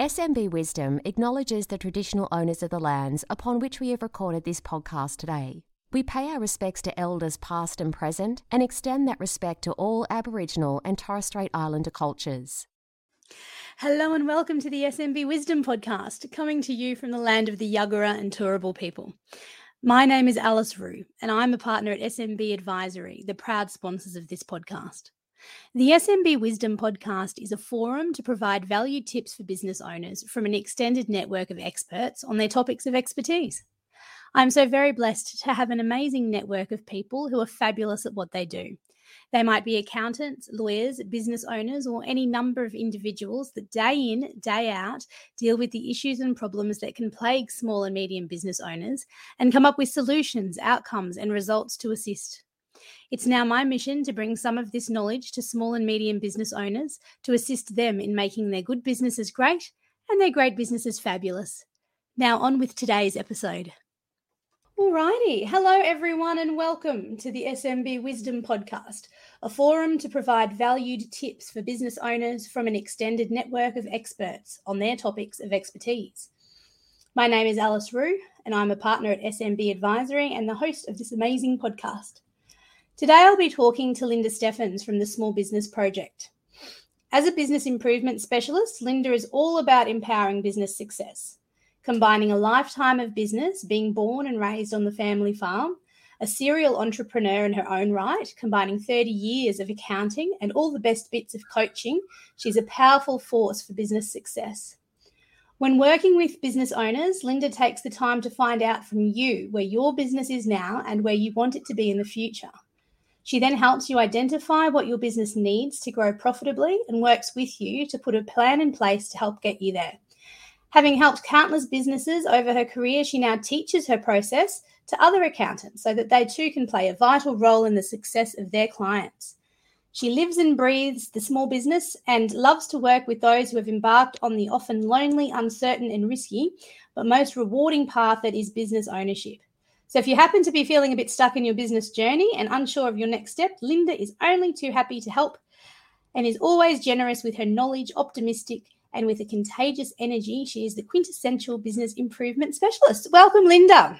SMB Wisdom acknowledges the traditional owners of the lands upon which we have recorded this podcast today. We pay our respects to elders past and present and extend that respect to all Aboriginal and Torres Strait Islander cultures. Hello and welcome to the SMB Wisdom Podcast, coming to you from the land of the Yuggera and Turrbal people. My name is Alice Ruhe, and I'm a partner at SMB Advisory, the proud sponsors of this podcast. The SMB Wisdom podcast is a forum to provide value tips for business owners from an extended network of experts on their topics of expertise. I'm so very blessed to have an amazing network of people who are fabulous at what they do. They might be accountants, lawyers, business owners, or any number of individuals that day in, day out deal with the issues and problems that can plague small and medium business owners and come up with solutions, outcomes, and results to assist. It's now my mission to bring some of this knowledge to small and medium business owners to assist them in making their good businesses great and their great businesses fabulous. Now, on with today's episode. Alrighty. Hello, everyone, and welcome to the SMB Wisdom Podcast, a forum to provide valued tips for business owners from an extended network of experts on their topics of expertise. My name is Alice Ruhe, and I'm a partner at SMB Advisory and the host of this amazing podcast. Today, I'll be talking to Lynda Steffens from the Small Business Project. As a business improvement specialist, Lynda is all about empowering business success, combining a lifetime of business, being born and raised on the family farm, a serial entrepreneur in her own right, combining 30 years of accounting and all the best bits of coaching. She's a powerful force for business success. When working with business owners, Lynda takes the time to find out from you where your business is now and where you want it to be in the future. She then helps you identify what your business needs to grow profitably and works with you to put a plan in place to help get you there. Having helped countless businesses over her career, she now teaches her process to other accountants so that they too can play a vital role in the success of their clients. She lives and breathes the small business and loves to work with those who have embarked on the often lonely, uncertain, and risky, but most rewarding path that is business ownership. So if you happen to be feeling a bit stuck in your business journey and unsure of your next step, Lynda is only too happy to help and is always generous with her knowledge, optimistic, and with a contagious energy. She is the quintessential business improvement specialist. Welcome, Lynda.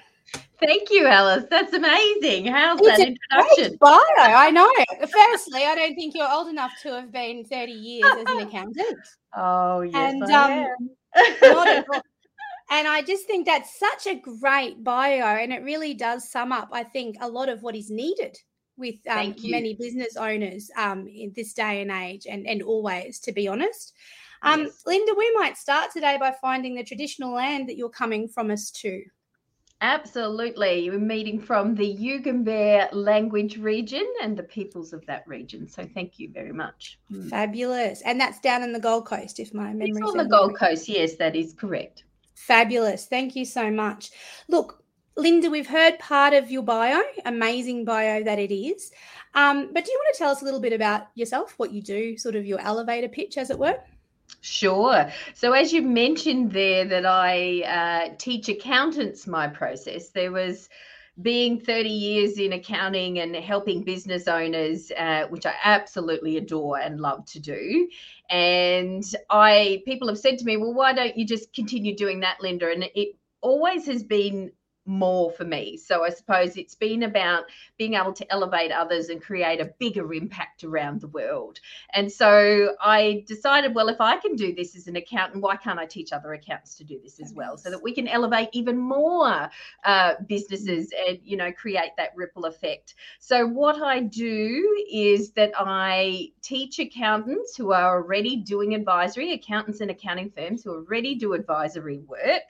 Thank you, Alice. That's amazing. How's it's that introduction? bio, I know. Firstly, I don't think you're old enough to have been 30 years as an accountant. Oh, yes. And I um, am. And I just think that's such a great bio. And it really does sum up, I think, a lot of what is needed with um, many business owners um, in this day and age and, and always, to be honest. Um, yes. Lynda, we might start today by finding the traditional land that you're coming from us to. Absolutely. We're meeting from the Yugambeh language region and the peoples of that region. So thank you very much. Hmm. Fabulous. And that's down in the Gold Coast, if my memory is on the Gold Coast. Yes, that is correct. Fabulous. Thank you so much. Look, Lynda, we've heard part of your bio, amazing bio that it is. Um, but do you want to tell us a little bit about yourself, what you do, sort of your elevator pitch, as it were? Sure. So, as you mentioned there, that I uh, teach accountants my process, there was being 30 years in accounting and helping business owners, uh, which I absolutely adore and love to do. And I, people have said to me, well, why don't you just continue doing that, Lynda? And it always has been more for me. So I suppose it's been about being able to elevate others and create a bigger impact around the world. And so I decided, well, if I can do this as an accountant, why can't I teach other accountants to do this as well, so that we can elevate even more uh, businesses and you know create that ripple effect. So what I do is that I teach accountants who are already doing advisory, accountants and accounting firms who already do advisory work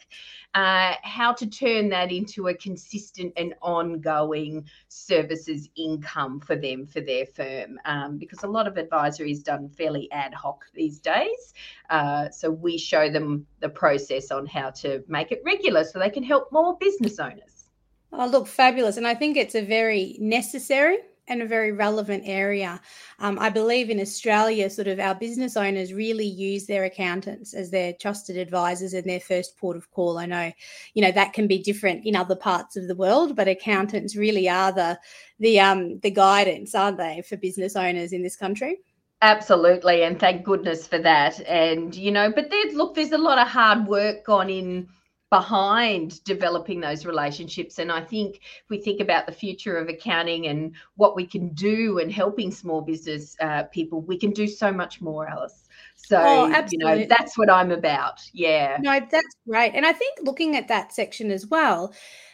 uh, how to turn that into a consistent and ongoing services income for them for their firm. Um, because a lot of advisory is done fairly ad hoc these days. Uh, so we show them the process on how to make it regular so they can help more business owners. Oh look fabulous. And i think it's a very necessary and a very relevant area. Um, I believe in Australia, sort of our business owners really use their accountants as their trusted advisors and their first port of call. I know, you know, that can be different in other parts of the world, but accountants really are the the um the guidance, aren't they, for business owners in this country? Absolutely, and thank goodness for that. And you know, but there's look, there's a lot of hard work gone in behind developing those relationships. And I think if we think about the future of accounting and what we can do and helping small business uh, people, we can do so much more, Alice. So, oh, you know, that's what I'm about. Yeah. No, that's great. And I think looking at that section as well,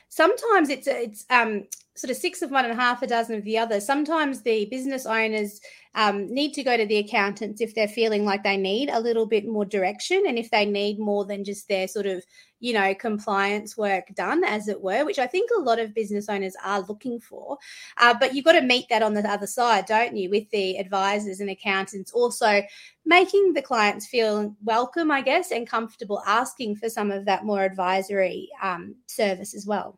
sometimes it's it's um sort of six of one and half a dozen of the other. Sometimes the business owners um, need to go to the accountants if they're feeling like they need a little bit more direction and if they need more than just their sort of, you know, compliance work done, as it were, which I think a lot of business owners are looking for. Uh, but you've got to meet that on the other side, don't you, with the advisors and accountants also making the clients feel welcome, I guess, and comfortable asking for some of that more advisory um, service as well.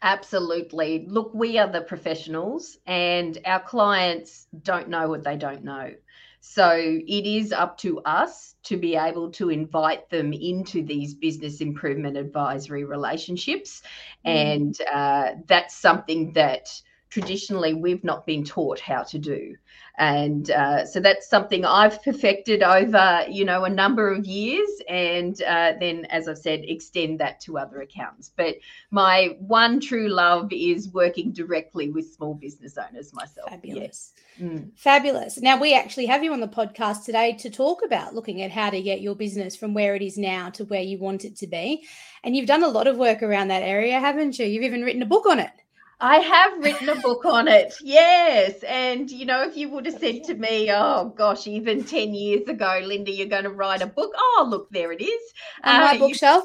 Absolutely. Look, we are the professionals, and our clients don't know what they don't know. So it is up to us to be able to invite them into these business improvement advisory relationships. Mm. And uh, that's something that traditionally we've not been taught how to do. And uh, so that's something i've perfected over you know a number of years and uh, then as i've said extend that to other accounts. But my one true love is working directly with small business owners myself. Fabulous. Yes. mm. fabulous. Now we actually have you on the podcast today to talk about looking at how to get your business from where it is now to where you want it to be. And you've done a lot of work around that area haven't you? You've even written a book on it I have written a book on it. Yes. And, you know, if you would have said to me, oh, gosh, even 10 years ago, Lynda, you're going to write a book. Oh, look, there it is. On my uh, bookshelf.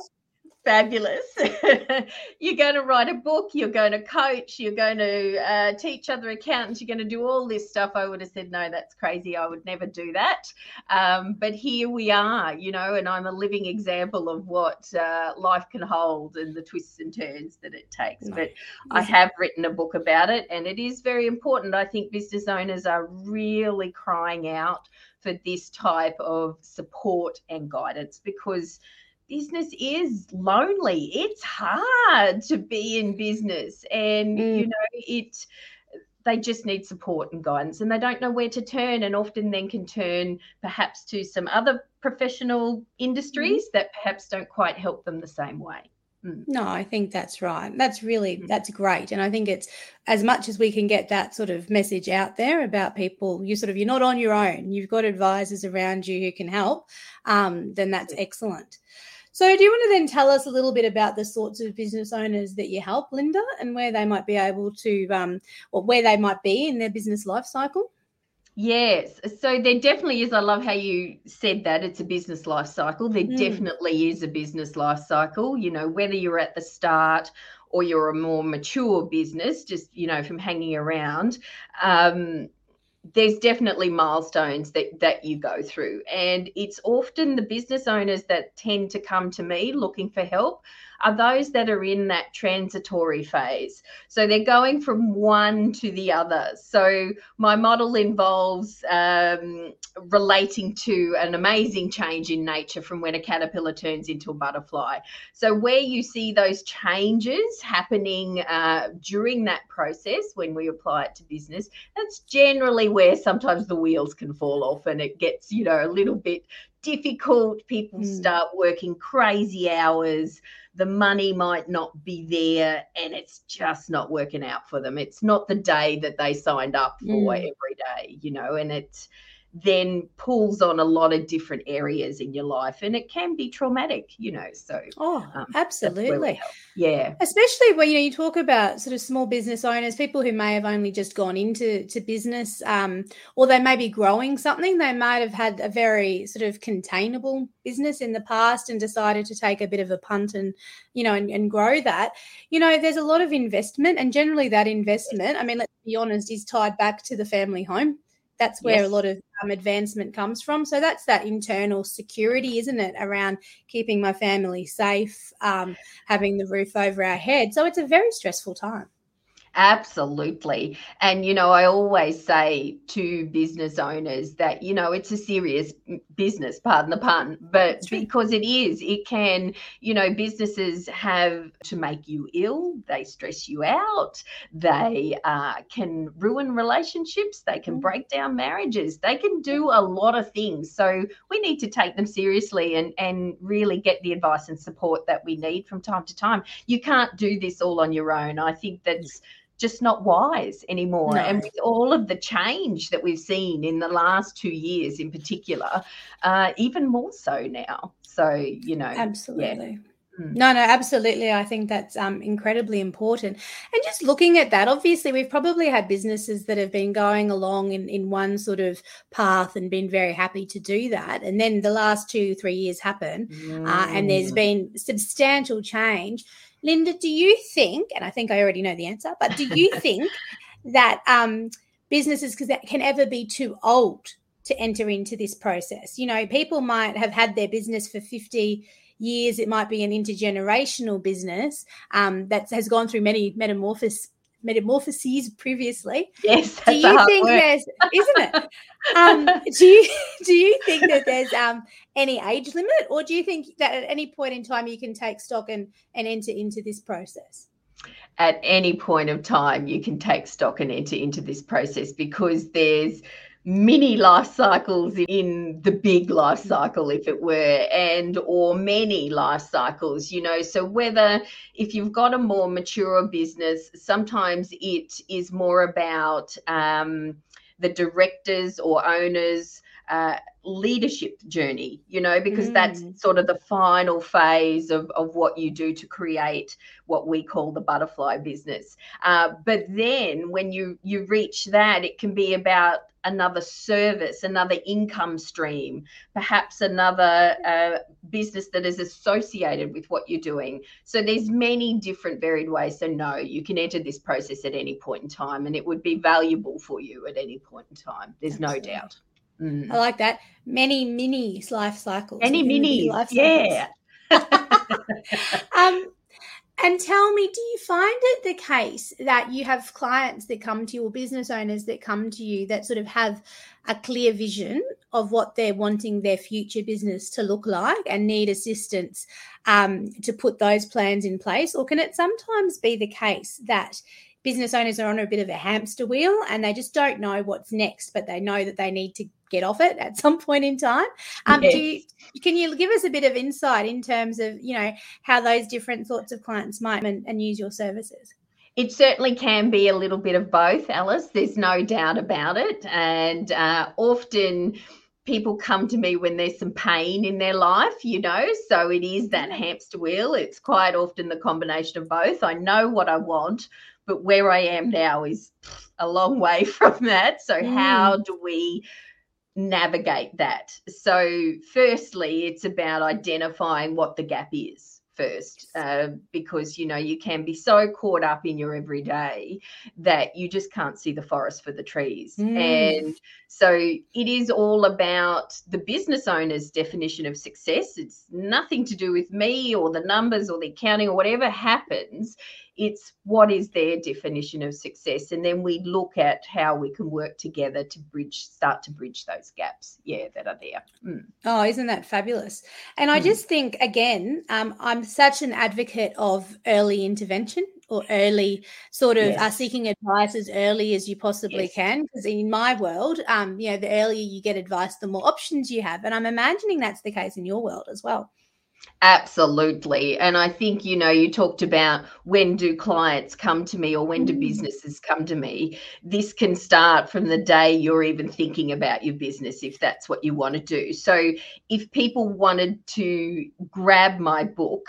Fabulous. you're going to write a book, you're going to coach, you're going to uh, teach other accountants, you're going to do all this stuff. I would have said, no, that's crazy. I would never do that. Um, but here we are, you know, and I'm a living example of what uh, life can hold and the twists and turns that it takes. But I have written a book about it, and it is very important. I think business owners are really crying out for this type of support and guidance because business is lonely. It's hard to be in business, and mm. you know it. They just need support and guidance, and they don't know where to turn, and often then can turn perhaps to some other professional industries mm. that perhaps don't quite help them the same way. Mm. No, I think that's right. That's really mm. that's great, and I think it's as much as we can get that sort of message out there about people. You sort of you're not on your own. You've got advisors around you who can help. Um, then that's excellent. So, do you want to then tell us a little bit about the sorts of business owners that you help, Lynda, and where they might be able to, um, or where they might be in their business life cycle? Yes. So there definitely is. I love how you said that. It's a business life cycle. There mm. definitely is a business life cycle. You know, whether you're at the start or you're a more mature business, just, you know, from hanging around, um, there's definitely milestones that that you go through. And it's often the business owners that tend to come to me looking for help are those that are in that transitory phase. So they're going from one to the other. So my model involves um, relating to an amazing change in nature from when a caterpillar turns into a butterfly. So where you see those changes happening uh, during that process when we apply it to business, that's generally where sometimes the wheels can fall off and it gets, you know, a little bit difficult. People mm. start working crazy hours the money might not be there and it's just not working out for them. It's not the day that they signed up for mm. every day, you know, and it's then pulls on a lot of different areas in your life and it can be traumatic you know so oh um, absolutely. yeah. Especially when you know you talk about sort of small business owners people who may have only just gone into to business um, or they may be growing something they might have had a very sort of containable business in the past and decided to take a bit of a punt and you know and, and grow that. You know there's a lot of investment and generally that investment i mean let's be honest is tied back to the family home that's where yes. a lot of um, advancement comes from. So that's that internal security, isn't it, around keeping my family safe, um, having the roof over our head. So it's a very stressful time. Absolutely. And, you know, I always say to business owners that, you know, it's a serious business, pardon the pun, but because it is, it can, you know, businesses have to make you ill, they stress you out, they uh, can ruin relationships, they can mm. break down marriages, they can do a lot of things. So we need to take them seriously and, and really get the advice and support that we need from time to time. You can't do this all on your own. I think that's just not wise anymore. No. And with all of the change that we've seen in the last two years, in particular, uh, even more so now. So, you know, absolutely. Yeah. Hmm. No, no, absolutely. I think that's um, incredibly important. And just looking at that, obviously, we've probably had businesses that have been going along in, in one sort of path and been very happy to do that. And then the last two, three years happen, mm. uh, and there's been substantial change Lynda, do you think, and I think I already know the answer, but do you think that um, businesses can ever be too old to enter into this process? You know, people might have had their business for 50 years, it might be an intergenerational business um, that has gone through many metamorphoses metamorphoses previously. Yes, do you think word. there's isn't it? Um, do you do you think that there's um, any age limit, or do you think that at any point in time you can take stock and and enter into this process? At any point of time, you can take stock and enter into this process because there's mini life cycles in the big life cycle if it were and or many life cycles you know. So whether if you've got a more mature business sometimes it is more about um, the directors or owners uh, leadership journey, you know, because mm. that's sort of the final phase of, of what you do to create what we call the butterfly business. Uh, but then when you you reach that, it can be about another service, another income stream, perhaps another uh, business that is associated with what you're doing. So there's many different varied ways. So no, you can enter this process at any point in time, and it would be valuable for you at any point in time. There's Absolutely. no doubt. Mm. I like that. Many mini life cycles. Many mini life cycles. Yeah. um, and tell me, do you find it the case that you have clients that come to you or business owners that come to you that sort of have a clear vision of what they're wanting their future business to look like and need assistance um, to put those plans in place? Or can it sometimes be the case that business owners are on a bit of a hamster wheel and they just don't know what's next, but they know that they need to get off it at some point in time. Um, yes. do you, can you give us a bit of insight in terms of you know how those different sorts of clients might and, and use your services? It certainly can be a little bit of both, Alice. There's no doubt about it, and uh, often people come to me when there's some pain in their life, you know. So it is that hamster wheel. It's quite often the combination of both. I know what I want, but where I am now is a long way from that. So, mm. how do we navigate that. So, firstly, it's about identifying what the gap is first uh, because you know you can be so caught up in your everyday that you just can't see the forest for the trees mm. and so it is all about the business owner's definition of success it's nothing to do with me or the numbers or the accounting or whatever happens it's what is their definition of success and then we look at how we can work together to bridge start to bridge those gaps yeah that are there mm. oh isn't that fabulous and i mm. just think again um, i'm such an advocate of early intervention or early sort of uh, yes. uh, seeking advice as early as you possibly yes. can because in my world um, you know the earlier you get advice the more options you have and i'm imagining that's the case in your world as well Absolutely. And I think, you know, you talked about when do clients come to me or when do mm. businesses come to me. This can start from the day you're even thinking about your business, if that's what you want to do. So if people wanted to grab my book,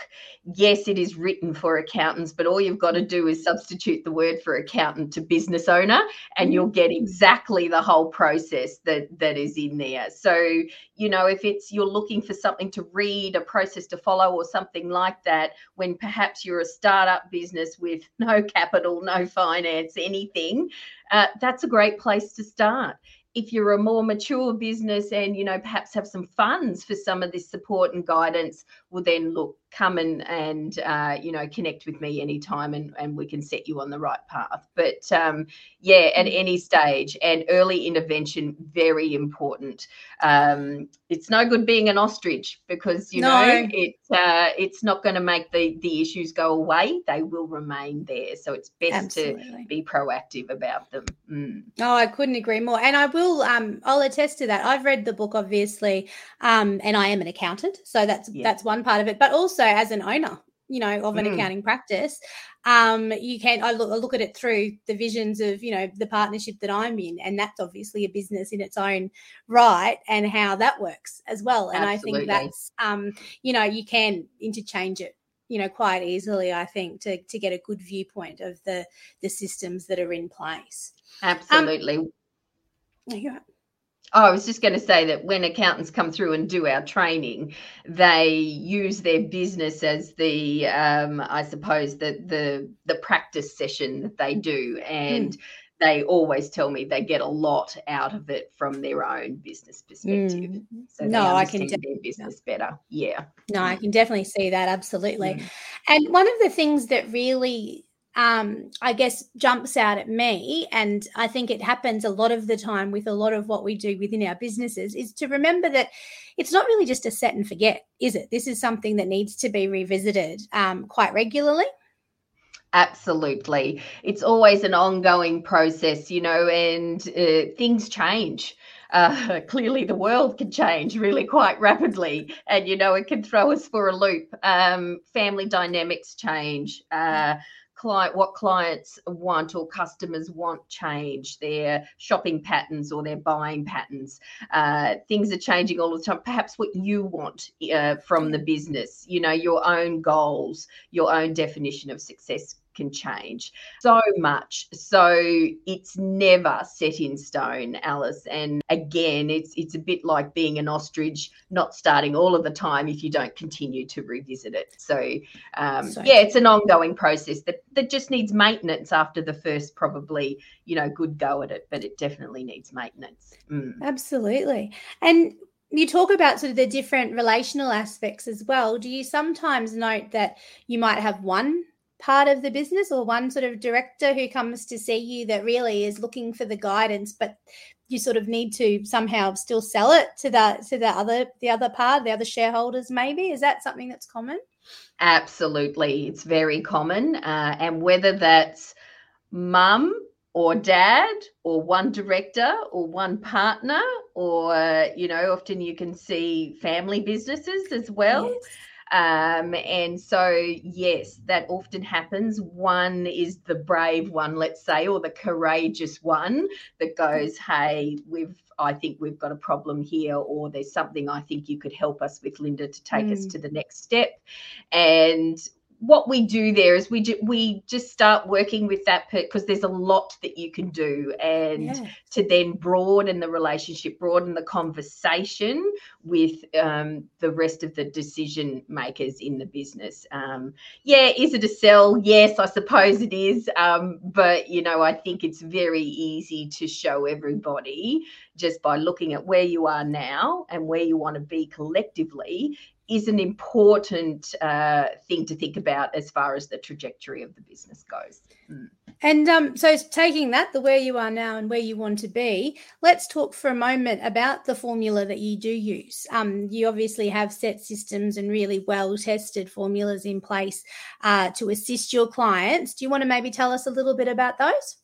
yes, it is written for accountants, but all you've got to do is substitute the word for accountant to business owner, and you'll get mm. exactly the whole process that that is in there. So, you know, if it's you're looking for something to read, a process to follow, or something like that, when perhaps you're a startup business with no capital, no finance, anything, uh, that's a great place to start. If you're a more mature business and you know perhaps have some funds for some of this support and guidance well then look come and and uh, you know connect with me anytime and and we can set you on the right path but um, yeah at mm. any stage and early intervention very important um, it's no good being an ostrich because you no. know it's uh, it's not going to make the the issues go away they will remain there so it's best Absolutely. to be proactive about them mm. oh i couldn't agree more and i will um i'll attest to that i've read the book obviously um and i am an accountant so that's yeah. that's one part of it but also as an owner you know of an mm. accounting practice um you can I look, I look at it through the visions of you know the partnership that i'm in and that's obviously a business in its own right and how that works as well and Absolutely. i think that's um you know you can interchange it you know quite easily i think to to get a good viewpoint of the the systems that are in place absolutely um, Oh, I was just going to say that when accountants come through and do our training, they use their business as the, um, I suppose, the the the practice session that they do, and mm. they always tell me they get a lot out of it from their own business perspective. Mm. So no, I can de- their business better. Yeah. No, I can definitely see that absolutely. Mm. And one of the things that really um, I guess, jumps out at me, and I think it happens a lot of the time with a lot of what we do within our businesses, is to remember that it's not really just a set and forget, is it? This is something that needs to be revisited um, quite regularly. Absolutely. It's always an ongoing process, you know, and uh, things change. Uh, clearly, the world can change really quite rapidly, and you know, it can throw us for a loop. Um, family dynamics change. Uh, client what clients want or customers want change their shopping patterns or their buying patterns. Uh, things are changing all the time. Perhaps what you want uh, from the business you know your own goals your own definition of success can change so much. So it's never set in stone, Alice. And again, it's it's a bit like being an ostrich, not starting all of the time if you don't continue to revisit it. So um, yeah, it's an ongoing process that that just needs maintenance after the first probably you know good go at it, but it definitely needs maintenance. Mm. Absolutely. And you talk about sort of the different relational aspects as well. Do you sometimes note that you might have one part of the business or one sort of director who comes to see you that really is looking for the guidance but you sort of need to somehow still sell it to the to the other the other part the other shareholders maybe? Is that something that's common? Absolutely. It's very common uh, and whether that's mum or dad or one director or one partner or you know often you can see family businesses as well. Yes. Um, and so, yes, that often happens. One is the brave one, let's say, or the courageous one that goes, Hey, we've I think we've got a problem here, or there's something I think you could help us with, Lynda, to take mm. us to the next step. And what we do there is we ju- we just start working with that because there's a lot that you can do and yeah. to then broaden the relationship broaden the conversation with um, the rest of the decision makers in the business um, yeah is it a sell yes i suppose it is um, but you know i think it's very easy to show everybody just by looking at where you are now and where you want to be collectively is an important uh, thing to think about as far as the trajectory of the business goes. Mm. And um, so, taking that, the where you are now and where you want to be, let's talk for a moment about the formula that you do use. Um, you obviously have set systems and really well tested formulas in place uh, to assist your clients. Do you want to maybe tell us a little bit about those?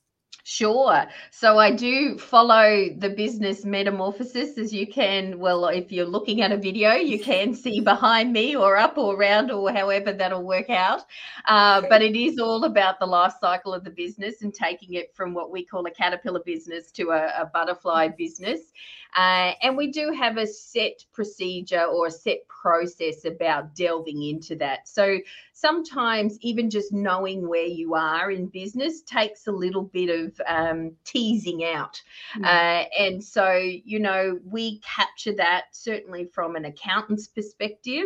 Sure. So I do follow the business metamorphosis as you can. Well, if you're looking at a video, you can see behind me or up or around or however that'll work out. Uh, but it is all about the life cycle of the business and taking it from what we call a caterpillar business to a, a butterfly business. Uh, and we do have a set procedure or a set process about delving into that. So sometimes even just knowing where you are in business takes a little bit of um, teasing out. Mm. Uh, and so, you know, we capture that certainly from an accountant's perspective,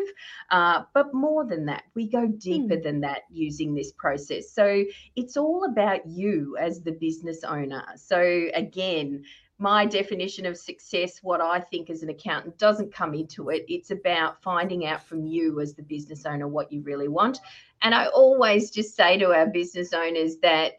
uh, but more than that, we go deeper mm. than that using this process. So it's all about you as the business owner. So again, my definition of success, what I think as an accountant, doesn't come into it. It's about finding out from you as the business owner what you really want. And I always just say to our business owners that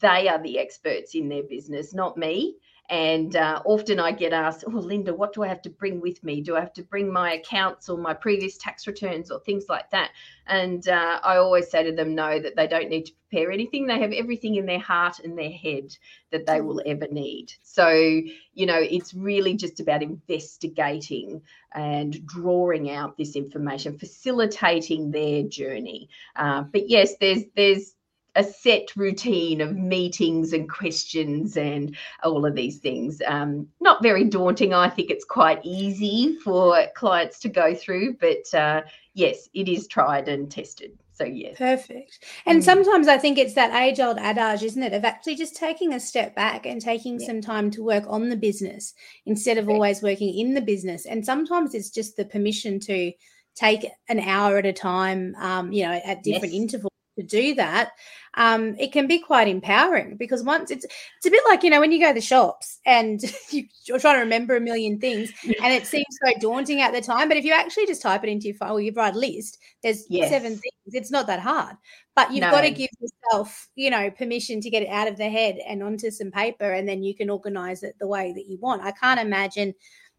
they are the experts in their business, not me. And uh, often I get asked, Oh, Lynda, what do I have to bring with me? Do I have to bring my accounts or my previous tax returns or things like that? And uh, I always say to them, No, that they don't need to prepare anything. They have everything in their heart and their head that they will ever need. So, you know, it's really just about investigating and drawing out this information, facilitating their journey. Uh, but yes, there's, there's, a set routine of meetings and questions and all of these things. Um, not very daunting. I think it's quite easy for clients to go through, but uh, yes, it is tried and tested. So, yes. Perfect. And mm. sometimes I think it's that age old adage, isn't it, of actually just taking a step back and taking yeah. some time to work on the business instead of always working in the business. And sometimes it's just the permission to take an hour at a time, um, you know, at different yes. intervals to do that um, it can be quite empowering because once it's it's a bit like you know when you go to the shops and you're trying to remember a million things and it seems so daunting at the time but if you actually just type it into your phone or you write a list there's yes. seven things it's not that hard but you've no. got to give yourself you know permission to get it out of the head and onto some paper and then you can organize it the way that you want i can't imagine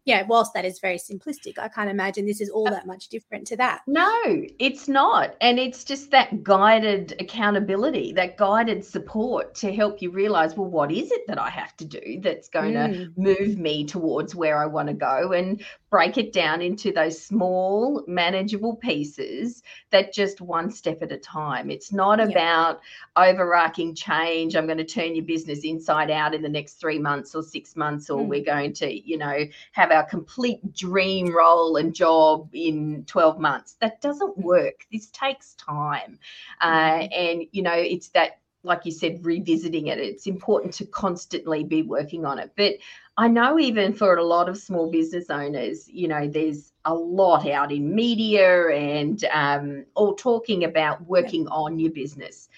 yeah, whilst that is very simplistic, I can't imagine this is all that much different to that. No, it's not. And it's just that guided accountability, that guided support to help you realize, well, what is it that I have to do that's going mm. to move me towards where I want to go? And break it down into those small, manageable pieces that just one step at a time. It's not yep. about overarching change. I'm going to turn your business inside out in the next three months or six months, or mm. we're going to, you know, have our complete dream role and job in 12 months. That doesn't work. This takes time. Uh, mm. and, you know, it's that like you said, revisiting it. It's important to constantly be working on it. But I know even for a lot of small business owners, you know, there's a lot out in media and um, all talking about working on your business.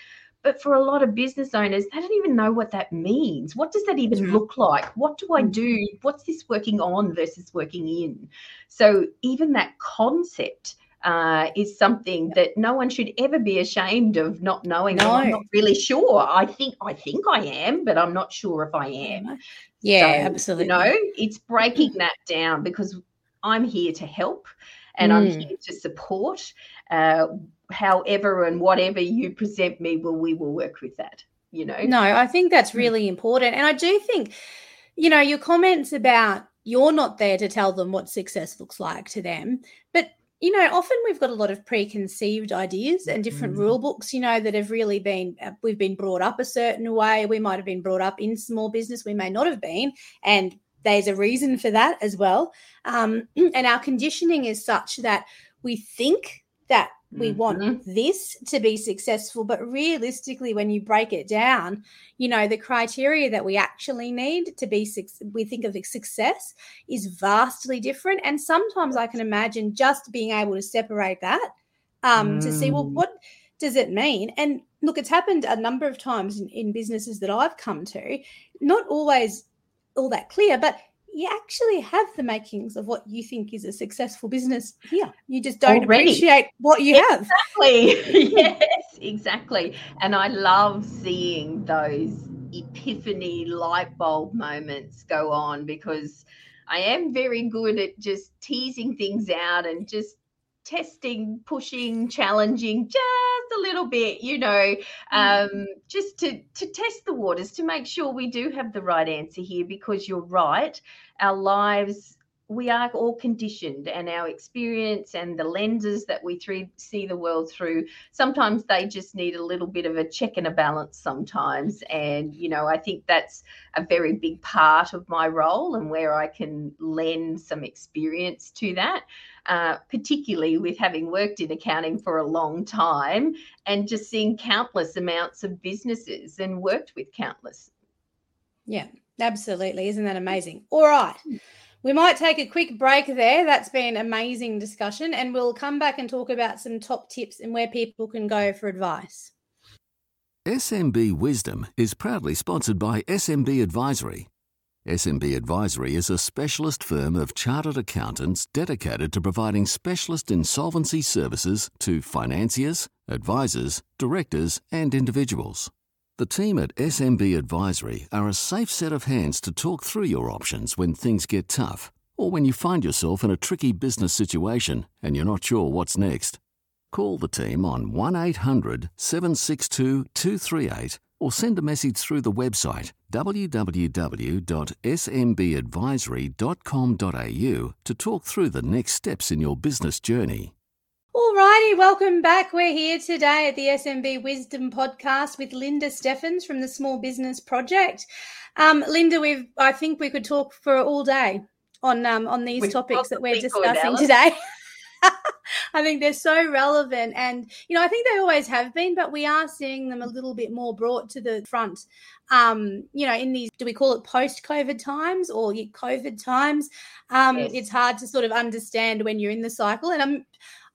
But for a lot of business owners, they don't even know what that means. What does that even look like? What do I mm. do? What's this working on versus working in? So even that concept uh, is something that no one should ever be ashamed of not knowing. No. I'm not really sure. I think I think I am, but I'm not sure if I am. Yeah, so, absolutely. You know, it's breaking that down because I'm here to help and mm. I'm here to support. Uh, however and whatever you present me, well, we will work with that. You know. No, I think that's mm. really important, and I do think, you know, your comments about you're not there to tell them what success looks like to them, but you know, often we've got a lot of preconceived ideas and different mm. rule books, you know, that have really been, uh, we've been brought up a certain way. We might have been brought up in small business, we may not have been. And there's a reason for that as well. Um, and our conditioning is such that we think that we mm-hmm. want this to be successful but realistically when you break it down you know the criteria that we actually need to be we think of success is vastly different and sometimes i can imagine just being able to separate that um, mm. to see well mm. what does it mean and look it's happened a number of times in, in businesses that i've come to not always all that clear but you actually have the makings of what you think is a successful business here. You just don't Already. appreciate what you exactly. have. Exactly. yes, exactly. And I love seeing those epiphany light bulb moments go on because I am very good at just teasing things out and just testing, pushing, challenging just a little bit, you know, mm. um, just to to test the waters to make sure we do have the right answer here. Because you're right, our lives we are all conditioned and our experience and the lenses that we see the world through sometimes they just need a little bit of a check and a balance sometimes and you know i think that's a very big part of my role and where i can lend some experience to that uh, particularly with having worked in accounting for a long time and just seeing countless amounts of businesses and worked with countless. Yeah, absolutely. Isn't that amazing? All right. We might take a quick break there. That's been amazing discussion, and we'll come back and talk about some top tips and where people can go for advice. SMB Wisdom is proudly sponsored by SMB Advisory SMB Advisory is a specialist firm of chartered accountants dedicated to providing specialist insolvency services to financiers, advisors, directors, and individuals. The team at SMB Advisory are a safe set of hands to talk through your options when things get tough or when you find yourself in a tricky business situation and you're not sure what's next. Call the team on 1 800 762 238 or send a message through the website www.smbadvisory.com.au to talk through the next steps in your business journey. Alrighty, welcome back. We're here today at the SMB Wisdom Podcast with Lynda Steffens from the Small Business Project. Um, Lynda, we've I think we could talk for all day on um, on these we topics that we're discussing today. I think they're so relevant. And, you know, I think they always have been, but we are seeing them a little bit more brought to the front. Um, you know, in these, do we call it post COVID times or COVID times? Um, yes. It's hard to sort of understand when you're in the cycle. And I'm,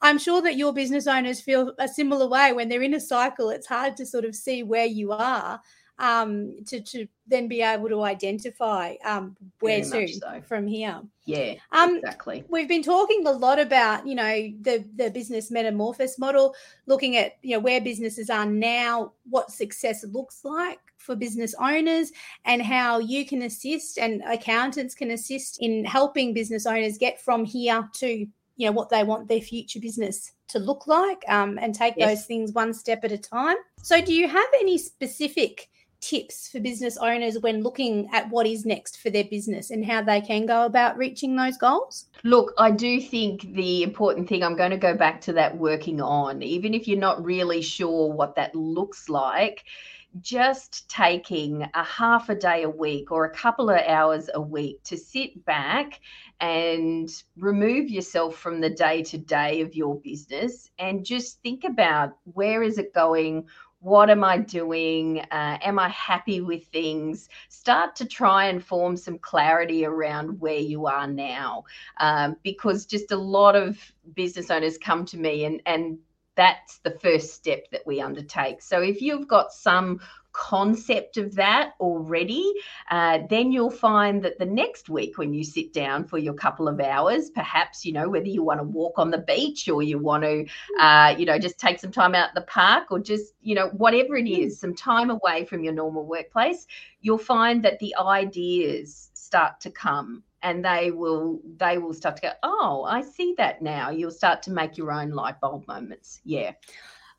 I'm sure that your business owners feel a similar way when they're in a cycle. It's hard to sort of see where you are um, to to then be able to identify um, where Very to so. from here. Yeah, um, exactly. We've been talking a lot about you know the the business metamorphosis model, looking at you know where businesses are now, what success looks like for business owners, and how you can assist and accountants can assist in helping business owners get from here to you know what they want their future business to look like um, and take yes. those things one step at a time so do you have any specific tips for business owners when looking at what is next for their business and how they can go about reaching those goals? Look, I do think the important thing, I'm going to go back to that working on, even if you're not really sure what that looks like. Just taking a half a day a week or a couple of hours a week to sit back and remove yourself from the day to day of your business and just think about where is it going? what am I doing? Uh, am I happy with things? Start to try and form some clarity around where you are now. Um, because just a lot of business owners come to me and, and that's the first step that we undertake. So if you've got some concept of that already, uh, then you'll find that the next week when you sit down for your couple of hours, perhaps, you know, whether you want to walk on the beach or you want to, uh, you know, just take some time out the park or just, you know, whatever it is, some time away from your normal workplace, you'll find that the ideas start to come and they will they will start to go oh i see that now you'll start to make your own light bulb moments yeah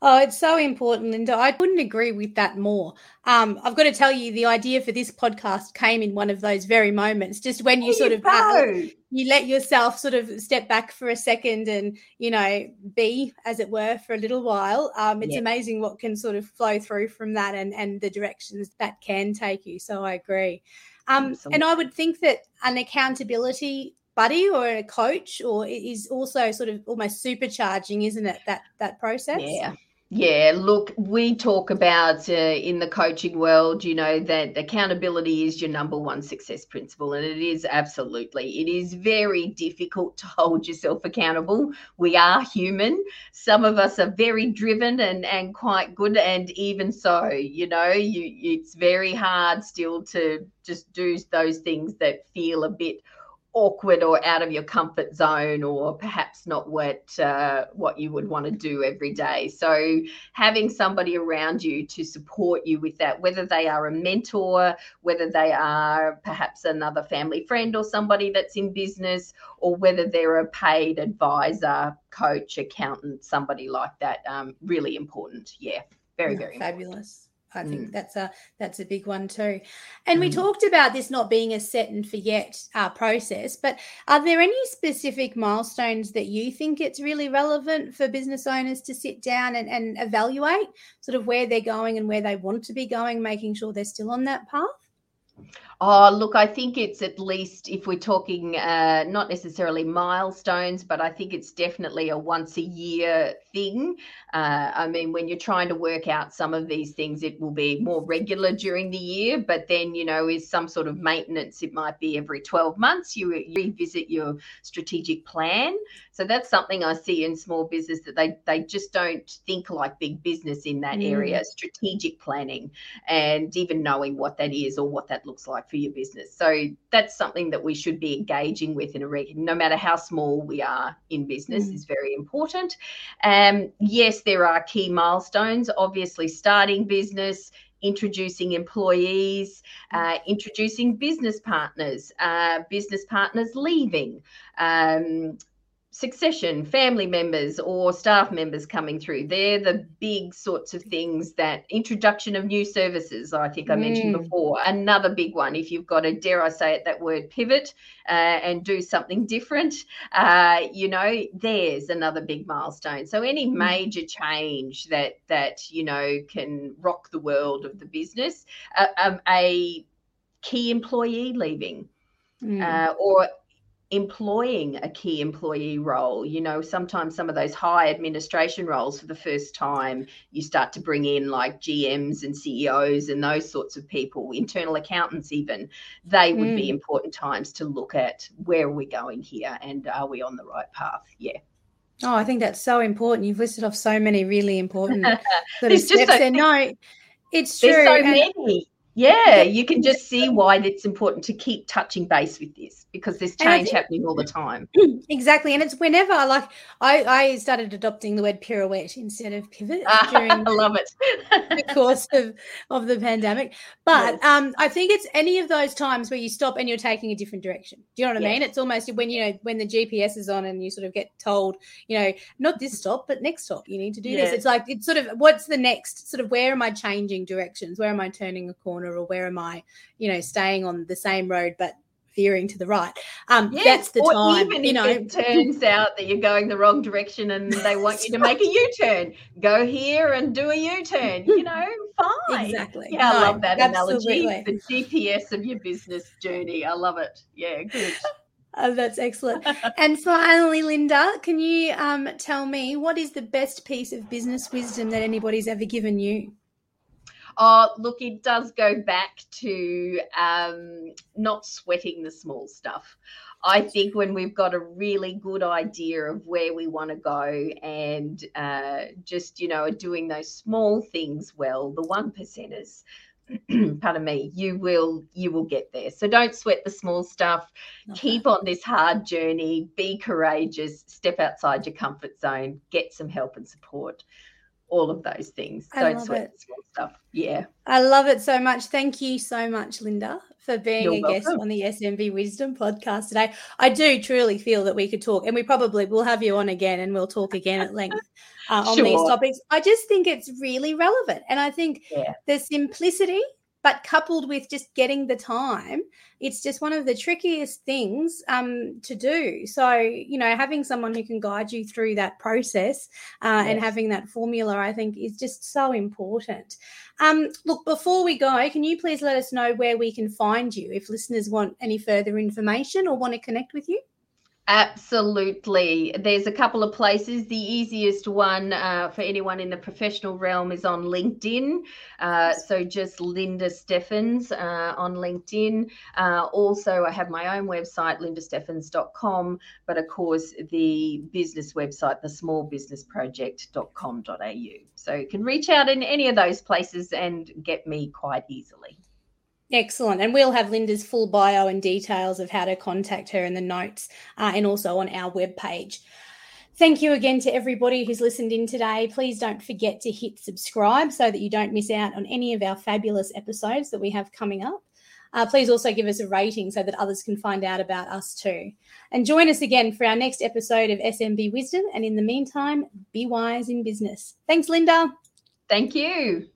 Oh, it's so important, Lynda. I couldn't agree with that more. Um, I've got to tell you, the idea for this podcast came in one of those very moments, just when you sort of uh, you let yourself sort of step back for a second and you know be, as it were, for a little while. Um, it's yeah. amazing what can sort of flow through from that and and the directions that can take you. So I agree. Um, and I would think that an accountability buddy or a coach or is also sort of almost supercharging isn't it that that process? Yeah yeah, look, we talk about uh, in the coaching world, you know, that accountability is your number one success principle. And it is absolutely. It is very difficult to hold yourself accountable. We are human. Some of us are very driven and, and quite good. And even so, you know, you, it's very hard still to just do those things that feel a bit awkward or out of your comfort zone or perhaps not what uh, what you would want to do every day. So having somebody around you to support you with that whether they are a mentor whether they are perhaps another family friend or somebody that's in business or whether they're a paid advisor coach accountant somebody like that um, really important. Yeah very very fabulous I think mm. that's a that's a big one too. And mm. we talked about this not being a set and forget uh, process, but are there any specific milestones that you think it's really relevant for business owners to sit down and, and evaluate sort of where they're going and where they want to be going, making sure they're still on that path? Oh, look, I think it's at least if we're talking uh, not necessarily milestones, but I think it's definitely a once a year thing. Uh, I mean, when you're trying to work out some of these things, it will be more regular during the year, but then, you know, is some sort of maintenance. It might be every 12 months you, you revisit your strategic plan. So that's something I see in small business that they, they just don't think like big business in that mm. area, strategic planning, and even knowing what that is or what that looks like for your business. So that's something that we should be engaging with in a regular, no matter how small we are in business, mm. is very important. Um, yes, there are key milestones. Obviously, starting business, introducing employees, uh, introducing business partners, uh, business partners leaving. Um, succession, family members or staff members coming through. They're the big sorts of things that introduction of new services, I think I mentioned mm. before. Another big one, if you've got to, dare I say it, that word pivot uh, and do something different, uh, you know, there's another big milestone. So any mm. major change that, that, you know, can rock the world of the business, uh, um, a key employee leaving. Mm. Uh, or employing a key employee role. You know, sometimes some of those high administration roles for the first time, you start to bring in like GMs and CEOs and those sorts of people, internal accountants, even. They would mm. be important times to look at where are we going here and are we on the right path? Yeah. Oh, I think that's so important. You've listed off so many really important sort of steps so, there. No, it's true. There's so many yeah, you can just see why it's important to keep touching base with this because there's change happening all the time. Exactly. And it's whenever like I, I started adopting the word pirouette instead of pivot during I love it. the course of, of the pandemic. But yes. um, I think it's any of those times where you stop and you're taking a different direction. Do you know what. I mean? It's almost when you know when the GPS is on and you sort of get told, you know, not this stop, but next stop, you need to do yes. this. It's like it's sort of what's the next sort of where am I changing directions? Where am I turning a corner? Corner or where am I, you know, staying on the same road but veering to the right. Um, yes, that's the time. Even you know, it turns out that you're going the wrong direction and they want you to make a U-turn. Go here and do a U-turn. You know, fine. Exactly. Yeah, no, I love that absolutely. analogy. The GPS of your business journey. I love it. Yeah, good. Oh, that's excellent. and finally, Lynda, can you um, tell me what is the best piece of business wisdom that anybody's ever given you? Oh, look, it does go back to um, not sweating the small stuff. I think when we've got a really good idea of where we want to go and uh, just, you know, doing those small things well, the one percenters, pardon me, you will you will get there. So don't sweat the small stuff. Keep on this hard journey. Be courageous. Step outside your comfort zone. Get some help and support all of those things. I Don't sweat it. small stuff. Yeah. I love it so much. Thank you so much, Lynda, for being You're a welcome. guest on the SMB Wisdom podcast today. I do truly feel that we could talk, and we probably will have you on again and we'll talk again at length uh, on sure. these topics. I just think it's really relevant. And I think yeah. the simplicity but coupled with just getting the time it's just one of the trickiest things um, to do. So you know having someone who can guide you through that process uh, yes. and having that formula i think is just so important. Um, look before we go can you please let us know where we can find you if listeners want any further information or want to connect with you Absolutely. There's a couple of places. The easiest one uh, for anyone in the professional realm is on LinkedIn. Uh, so just Lynda Steffens uh, on LinkedIn. Uh, also, I have my own website, lyndasteffens.com, but of course, the business website, the thesmallbusinessproject.com.au. So you can reach out in any of those places and get me quite easily. Excellent. And we'll have Lynda's full bio and details of how to contact her in the notes uh, and also on our webpage. Thank you again to everybody who's listened in today. Please don't forget to hit subscribe so that you don't miss out on any of our fabulous episodes that we have coming up. Uh, please also give us a rating so that others can find out about us too. And join us again for our next episode of SMB Wisdom. And in the meantime, be wise in business. Thanks, Lynda. Thank you.